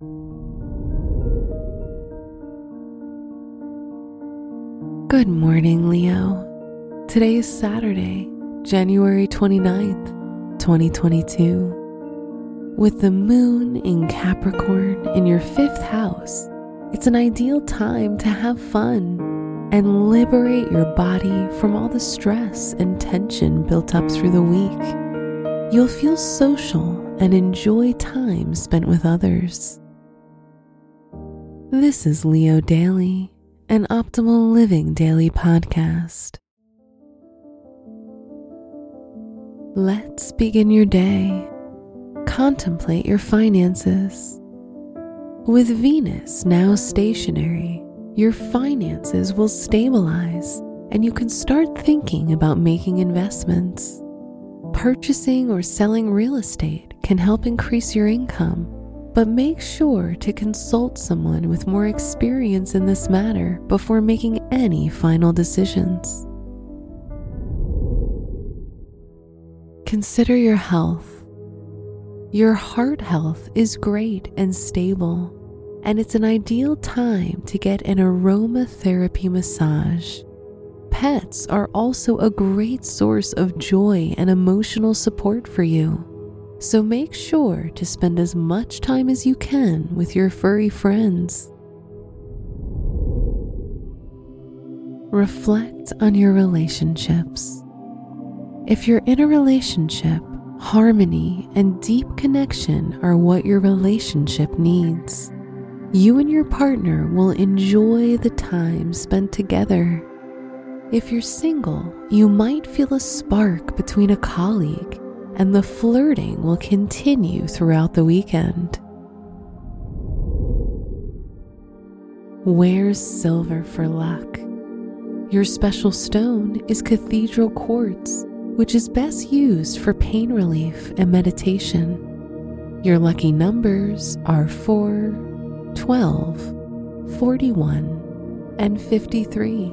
Good morning, Leo. Today is Saturday, January 29th, 2022. With the moon in Capricorn in your fifth house, it's an ideal time to have fun and liberate your body from all the stress and tension built up through the week. You'll feel social and enjoy time spent with others. This is Leo Daily an optimal living daily podcast. Let's begin your day. Contemplate your finances. With Venus now stationary, your finances will stabilize and you can start thinking about making investments. Purchasing or selling real estate can help increase your income but make sure to consult someone with more experience in this matter before making any final decisions. Consider your health. Your heart health is great and stable, and it's an ideal time to get an aromatherapy massage. Pets are also a great source of joy and emotional support for you so make sure to spend as much time as you can with your furry friends. Reflect on your relationships. If you're in a relationship, harmony and deep connection are what your relationship needs. You and your partner will enjoy the time spent together. If you're single, you might feel a spark between a colleague and the flirting will continue throughout the weekend. Wear silver for luck. Your special stone is cathedral quartz, which is best used for pain relief and meditation. Your lucky numbers are 4, 12, 41, and 53.